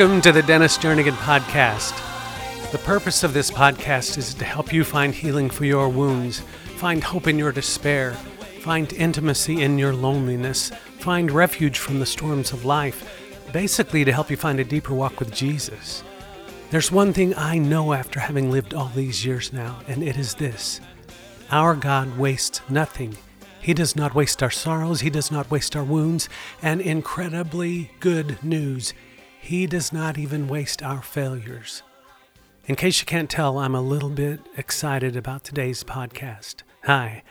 Welcome to the Dennis Jernigan Podcast. The purpose of this podcast is to help you find healing for your wounds, find hope in your despair, find intimacy in your loneliness, find refuge from the storms of life, basically to help you find a deeper walk with Jesus. There's one thing I know after having lived all these years now, and it is this Our God wastes nothing. He does not waste our sorrows, He does not waste our wounds, and incredibly good news. He does not even waste our failures. In case you can't tell, I'm a little bit excited about today's podcast. Hi,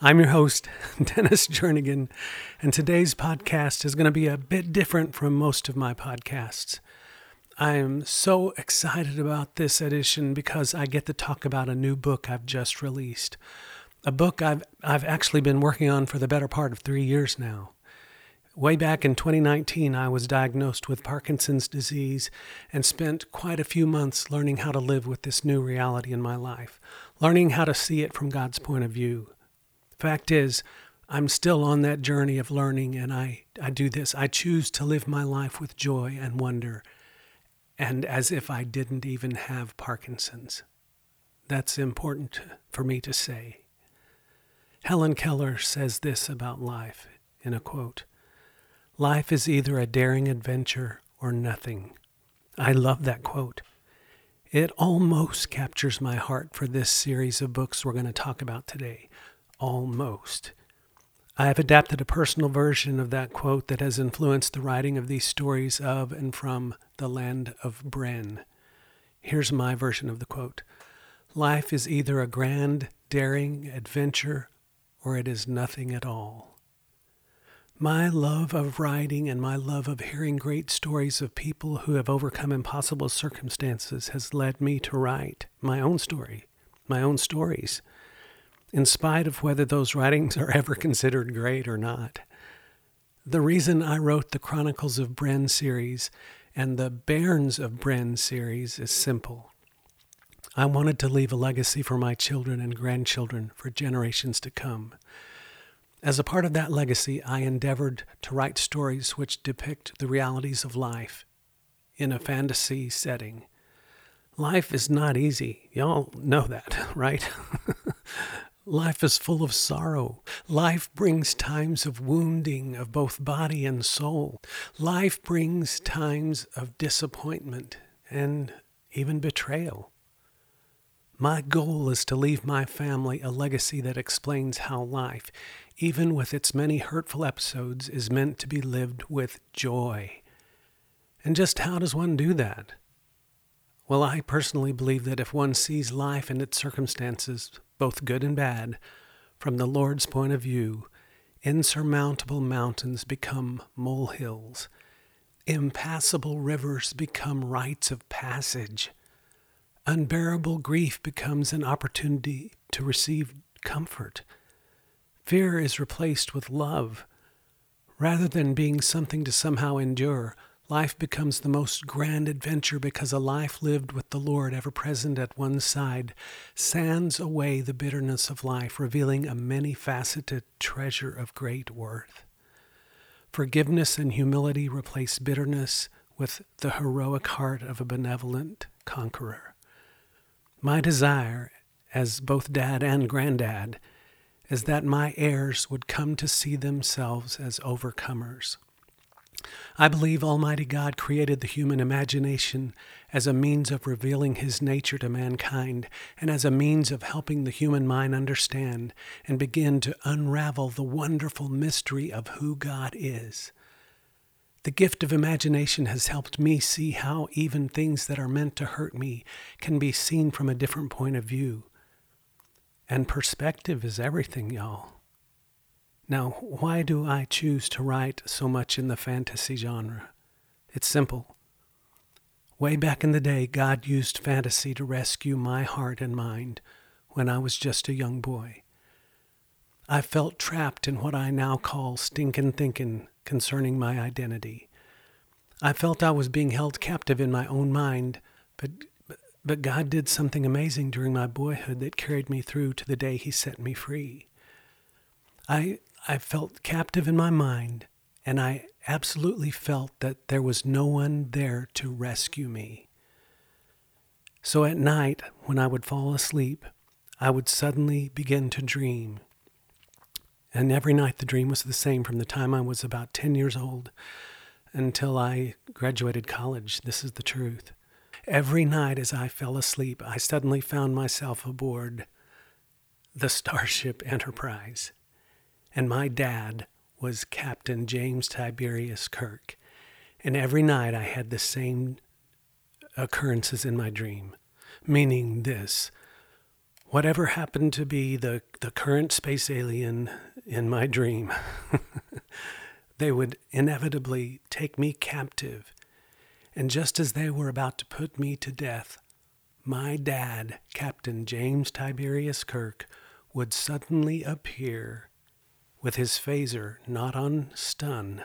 I'm your host, Dennis Jernigan, and today's podcast is going to be a bit different from most of my podcasts. I am so excited about this edition because I get to talk about a new book I've just released. A book I've, I've actually been working on for the better part of three years now. Way back in 2019, I was diagnosed with Parkinson's disease and spent quite a few months learning how to live with this new reality in my life, learning how to see it from God's point of view. Fact is, I'm still on that journey of learning, and I, I do this. I choose to live my life with joy and wonder, and as if I didn't even have Parkinson's. That's important for me to say. Helen Keller says this about life in a quote. Life is either a daring adventure or nothing. I love that quote. It almost captures my heart for this series of books we're going to talk about today. Almost. I have adapted a personal version of that quote that has influenced the writing of these stories of and from the land of Bren. Here's my version of the quote Life is either a grand, daring adventure or it is nothing at all. My love of writing and my love of hearing great stories of people who have overcome impossible circumstances has led me to write my own story, my own stories, in spite of whether those writings are ever considered great or not. The reason I wrote the Chronicles of Bren series and the Bairns of Bren series is simple. I wanted to leave a legacy for my children and grandchildren for generations to come. As a part of that legacy, I endeavored to write stories which depict the realities of life in a fantasy setting. Life is not easy. Y'all know that, right? Life is full of sorrow. Life brings times of wounding of both body and soul. Life brings times of disappointment and even betrayal. My goal is to leave my family a legacy that explains how life, even with its many hurtful episodes, is meant to be lived with joy. And just how does one do that? Well, I personally believe that if one sees life and its circumstances, both good and bad, from the Lord's point of view, insurmountable mountains become molehills, impassable rivers become rites of passage, unbearable grief becomes an opportunity to receive comfort Fear is replaced with love. Rather than being something to somehow endure, life becomes the most grand adventure because a life lived with the Lord ever present at one's side sands away the bitterness of life, revealing a many faceted treasure of great worth. Forgiveness and humility replace bitterness with the heroic heart of a benevolent conqueror. My desire, as both dad and granddad, is that my heirs would come to see themselves as overcomers. I believe Almighty God created the human imagination as a means of revealing His nature to mankind and as a means of helping the human mind understand and begin to unravel the wonderful mystery of who God is. The gift of imagination has helped me see how even things that are meant to hurt me can be seen from a different point of view and perspective is everything, y'all. Now, why do I choose to write so much in the fantasy genre? It's simple. Way back in the day, God used fantasy to rescue my heart and mind when I was just a young boy. I felt trapped in what I now call stinkin' thinkin' concerning my identity. I felt I was being held captive in my own mind, but but God did something amazing during my boyhood that carried me through to the day He set me free. I, I felt captive in my mind and I absolutely felt that there was no one there to rescue me. So at night, when I would fall asleep, I would suddenly begin to dream. And every night the dream was the same from the time I was about 10 years old until I graduated college. This is the truth. Every night as I fell asleep, I suddenly found myself aboard the Starship Enterprise. And my dad was Captain James Tiberius Kirk. And every night I had the same occurrences in my dream, meaning this whatever happened to be the, the current space alien in my dream, they would inevitably take me captive. And just as they were about to put me to death, my dad, Captain James Tiberius Kirk, would suddenly appear with his phaser not on stun,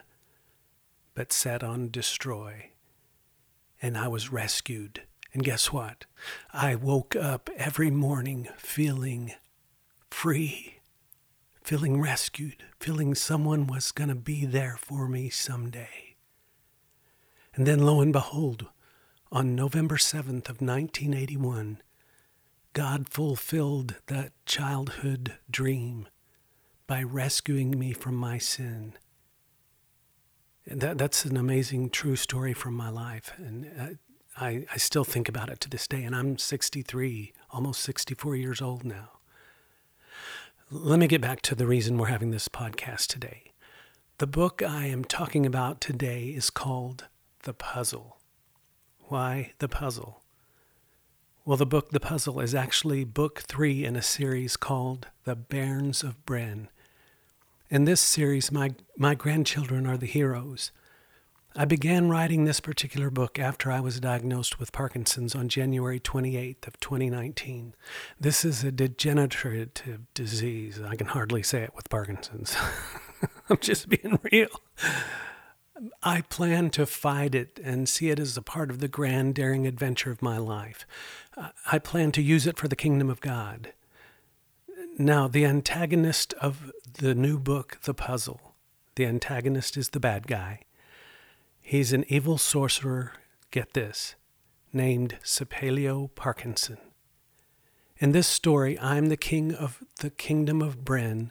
but set on destroy. And I was rescued. And guess what? I woke up every morning feeling free, feeling rescued, feeling someone was going to be there for me someday. And then lo and behold, on November 7th of 1981, God fulfilled that childhood dream by rescuing me from my sin. And that, that's an amazing true story from my life. And I, I still think about it to this day, and I'm 63, almost 64 years old now. Let me get back to the reason we're having this podcast today. The book I am talking about today is called The Puzzle. Why The Puzzle? Well, the book The Puzzle is actually book three in a series called The Bairns of Bren. In this series, my, my grandchildren are the heroes. I began writing this particular book after I was diagnosed with Parkinson's on January 28th of 2019. This is a degenerative disease. I can hardly say it with Parkinson's. I'm just being real. I plan to fight it and see it as a part of the grand, daring adventure of my life. Uh, I plan to use it for the kingdom of God. Now, the antagonist of the new book, The Puzzle, the antagonist is the bad guy He's an evil sorcerer, get this, named Sepeleo Parkinson. In this story, I'm the king of the kingdom of Bren,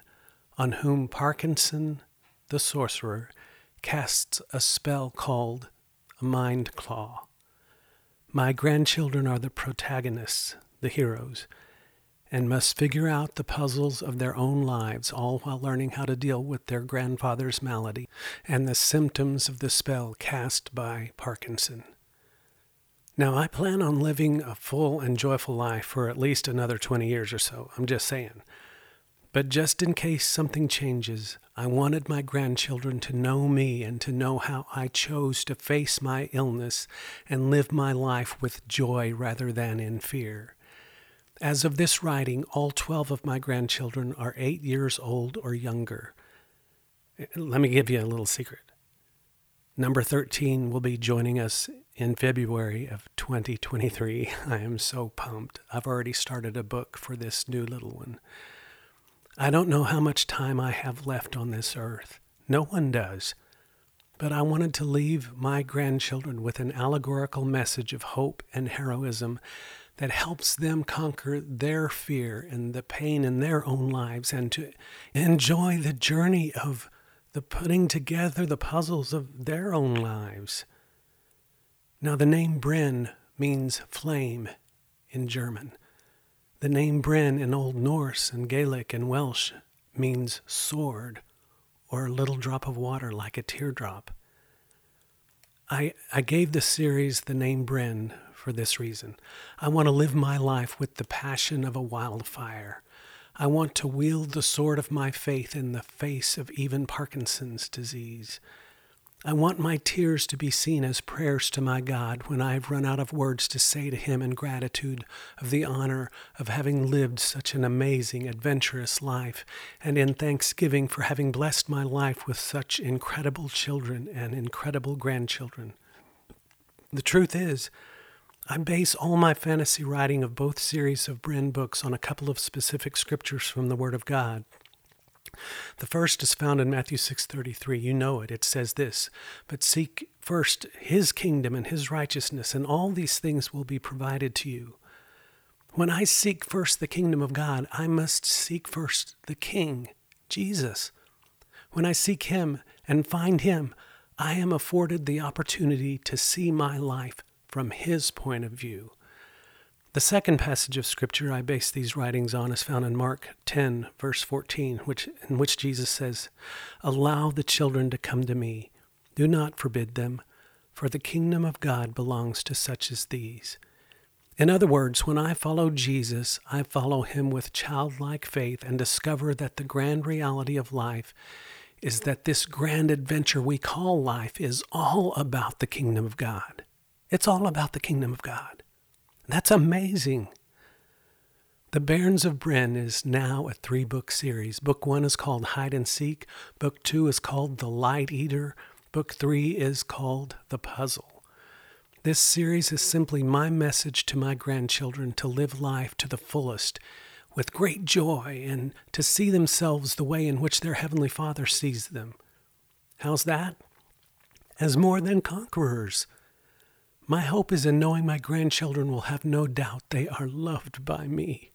on whom Parkinson, the sorcerer, casts a spell called mind claw. My grandchildren are the protagonists, the heroes, and must figure out the puzzles of their own lives, all while learning how to deal with their grandfather's malady and the symptoms of the spell cast by Parkinson. Now, I plan on living a full and joyful life for at least another 20 years or so. I'm just saying. But just in case something changes, I wanted my grandchildren to know me and to know how I chose to face my illness and live my life with joy rather than in fear. As of this writing, all 12 of my grandchildren are eight years old or younger. Let me give you a little secret. Number 13 will be joining us in February of 2023. I am so pumped. I've already started a book for this new little one. I don't know how much time I have left on this earth. No one does. But I wanted to leave my grandchildren with an allegorical message of hope and heroism that helps them conquer their fear and the pain in their own lives and to enjoy the journey of the putting together the puzzles of their own lives. Now, the name Bren means flame in German. The name Bryn in Old Norse and Gaelic and Welsh means sword or a little drop of water like a teardrop. I, I gave the series the name Bren for this reason. I want to live my life with the passion of a wildfire. I want to wield the sword of my faith in the face of even Parkinson's disease. I want my tears to be seen as prayers to my God when I have run out of words to say to Him in gratitude of the honor of having lived such an amazing, adventurous life, and in thanksgiving for having blessed my life with such incredible children and incredible grandchildren. The truth is, I base all my fantasy writing of both series of Bren books on a couple of specific scriptures from the Word of God. The first is found in Matthew 6:33. You know it. It says this, "But seek first his kingdom and his righteousness, and all these things will be provided to you." When I seek first the kingdom of God, I must seek first the king, Jesus. When I seek him and find him, I am afforded the opportunity to see my life from his point of view. The second passage of scripture I base these writings on is found in Mark 10, verse 14, which, in which Jesus says, Allow the children to come to me. Do not forbid them, for the kingdom of God belongs to such as these. In other words, when I follow Jesus, I follow him with childlike faith and discover that the grand reality of life is that this grand adventure we call life is all about the kingdom of God. It's all about the kingdom of God. That's amazing. The Bairns of Bren is now a three book series. Book one is called Hide and Seek, book two is called The Light Eater, book three is called The Puzzle. This series is simply my message to my grandchildren to live life to the fullest with great joy and to see themselves the way in which their Heavenly Father sees them. How's that? As more than conquerors my hope is in knowing my grandchildren will have no doubt they are loved by me,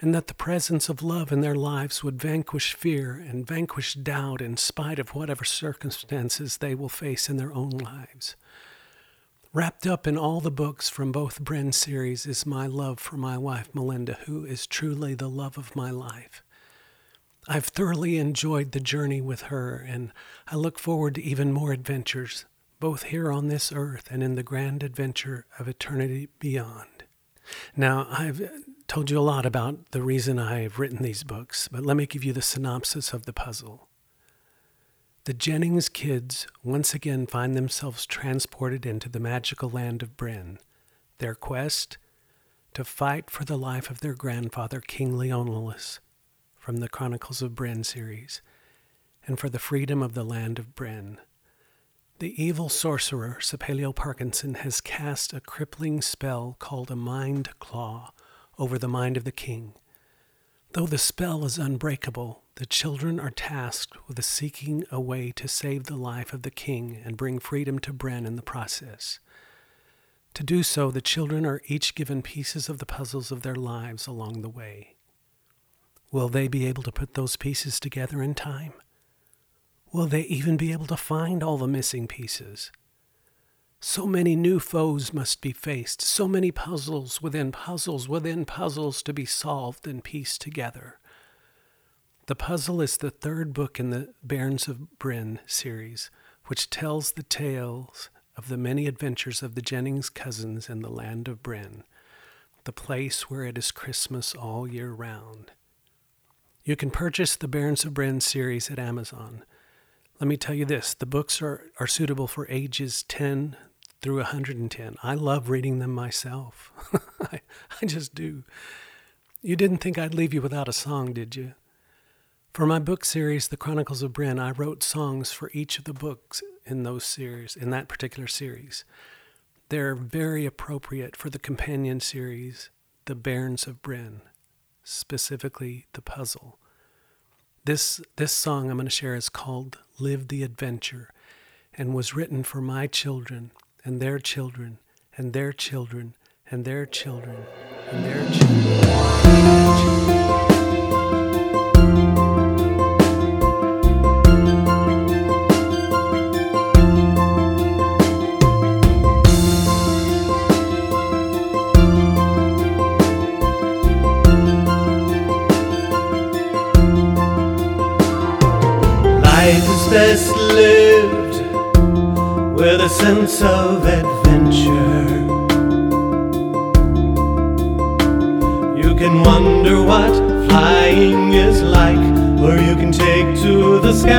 and that the presence of love in their lives would vanquish fear and vanquish doubt in spite of whatever circumstances they will face in their own lives. Wrapped up in all the books from both Bren series is my love for my wife Melinda, who is truly the love of my life. I've thoroughly enjoyed the journey with her, and I look forward to even more adventures both here on this earth and in the grand adventure of eternity beyond. Now, I've told you a lot about the reason I've written these books, but let me give you the synopsis of the puzzle. The Jennings kids once again find themselves transported into the magical land of Bren. Their quest? To fight for the life of their grandfather, King Leonelus, from the Chronicles of Bren series, and for the freedom of the land of Bren. The evil sorcerer, Sepeleo Parkinson, has cast a crippling spell called a Mind Claw over the mind of the king. Though the spell is unbreakable, the children are tasked with seeking a way to save the life of the king and bring freedom to Bren in the process. To do so, the children are each given pieces of the puzzles of their lives along the way. Will they be able to put those pieces together in time? Will they even be able to find all the missing pieces? So many new foes must be faced, so many puzzles within puzzles within puzzles to be solved and pieced together. The puzzle is the third book in the Bairns of Bren series, which tells the tales of the many adventures of the Jennings cousins in the land of Bren, the place where it is Christmas all year round. You can purchase the Bairns of Bren series at Amazon. Let me tell you this the books are, are suitable for ages 10 through 110. I love reading them myself. I, I just do. You didn't think I'd leave you without a song, did you? For my book series, The Chronicles of Bren, I wrote songs for each of the books in those series, in that particular series. They're very appropriate for the companion series, The Bairns of Bren, specifically the puzzle. This, this song I'm going to share is called Live the Adventure and was written for my children and their children and their children and their children and their children. Sense of adventure. You can wonder what flying is like, or you can take to the sky.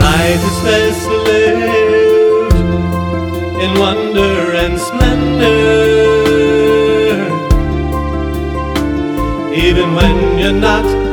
Life is best lived in wonder and splendor. Even when you're not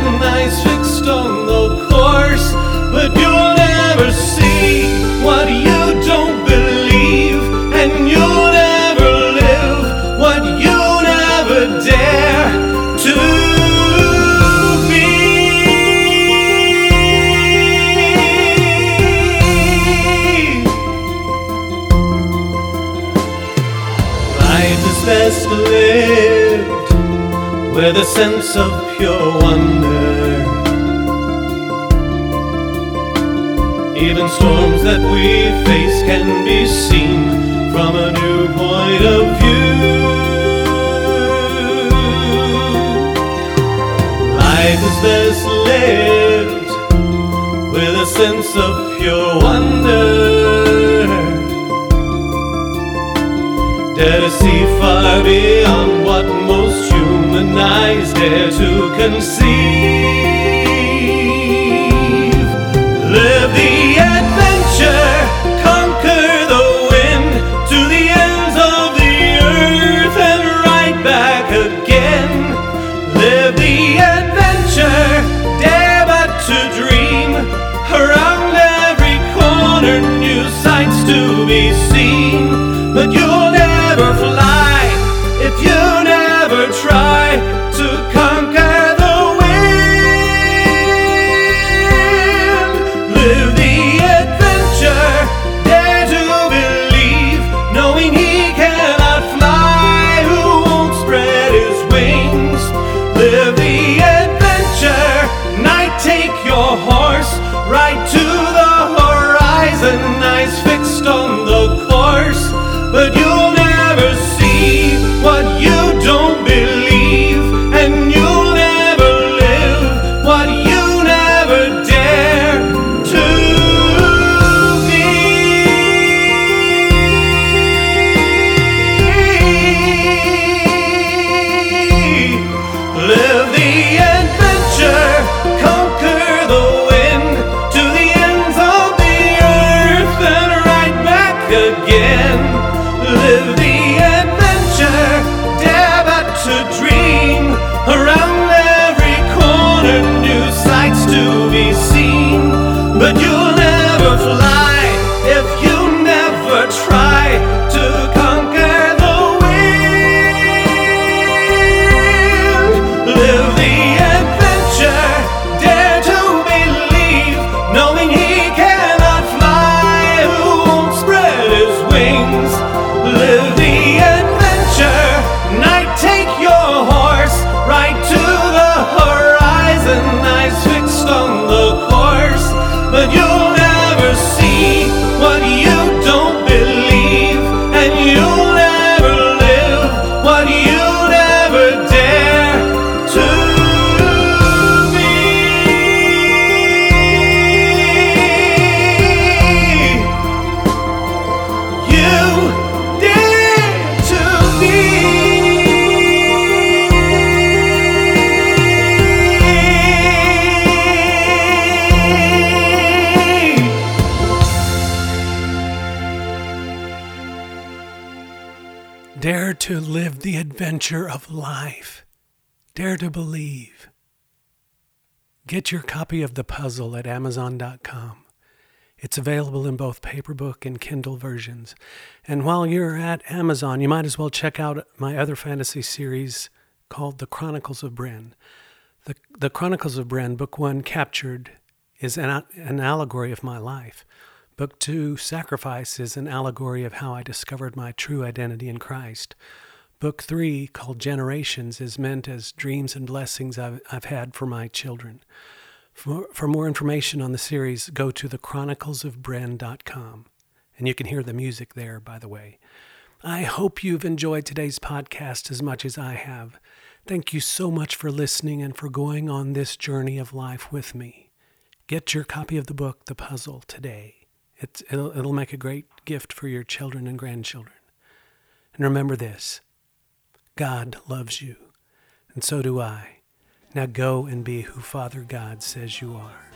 eyes fixed on the course, but you'll never see what you don't believe, and you'll never live what you never dare to be. Life is best lived with a sense of point of view. Life is best lived with a sense of pure wonder. Dare to see far beyond what most human eyes dare to conceive. You'll the adventure of life. Dare to believe. Get your copy of The Puzzle at Amazon.com. It's available in both paperbook and Kindle versions. And while you're at Amazon, you might as well check out my other fantasy series called The Chronicles of Bren. The, the Chronicles of Bren, Book One, Captured, is an, an allegory of my life. Book Two, Sacrifice, is an allegory of how I discovered my true identity in Christ. Book Three, called Generations, is meant as dreams and blessings I've, I've had for my children. For, for more information on the series, go to thechroniclesofbren.com. And you can hear the music there, by the way. I hope you've enjoyed today's podcast as much as I have. Thank you so much for listening and for going on this journey of life with me. Get your copy of the book, The Puzzle, today. It's, it'll, it'll make a great gift for your children and grandchildren. And remember this God loves you, and so do I. Now go and be who Father God says you are.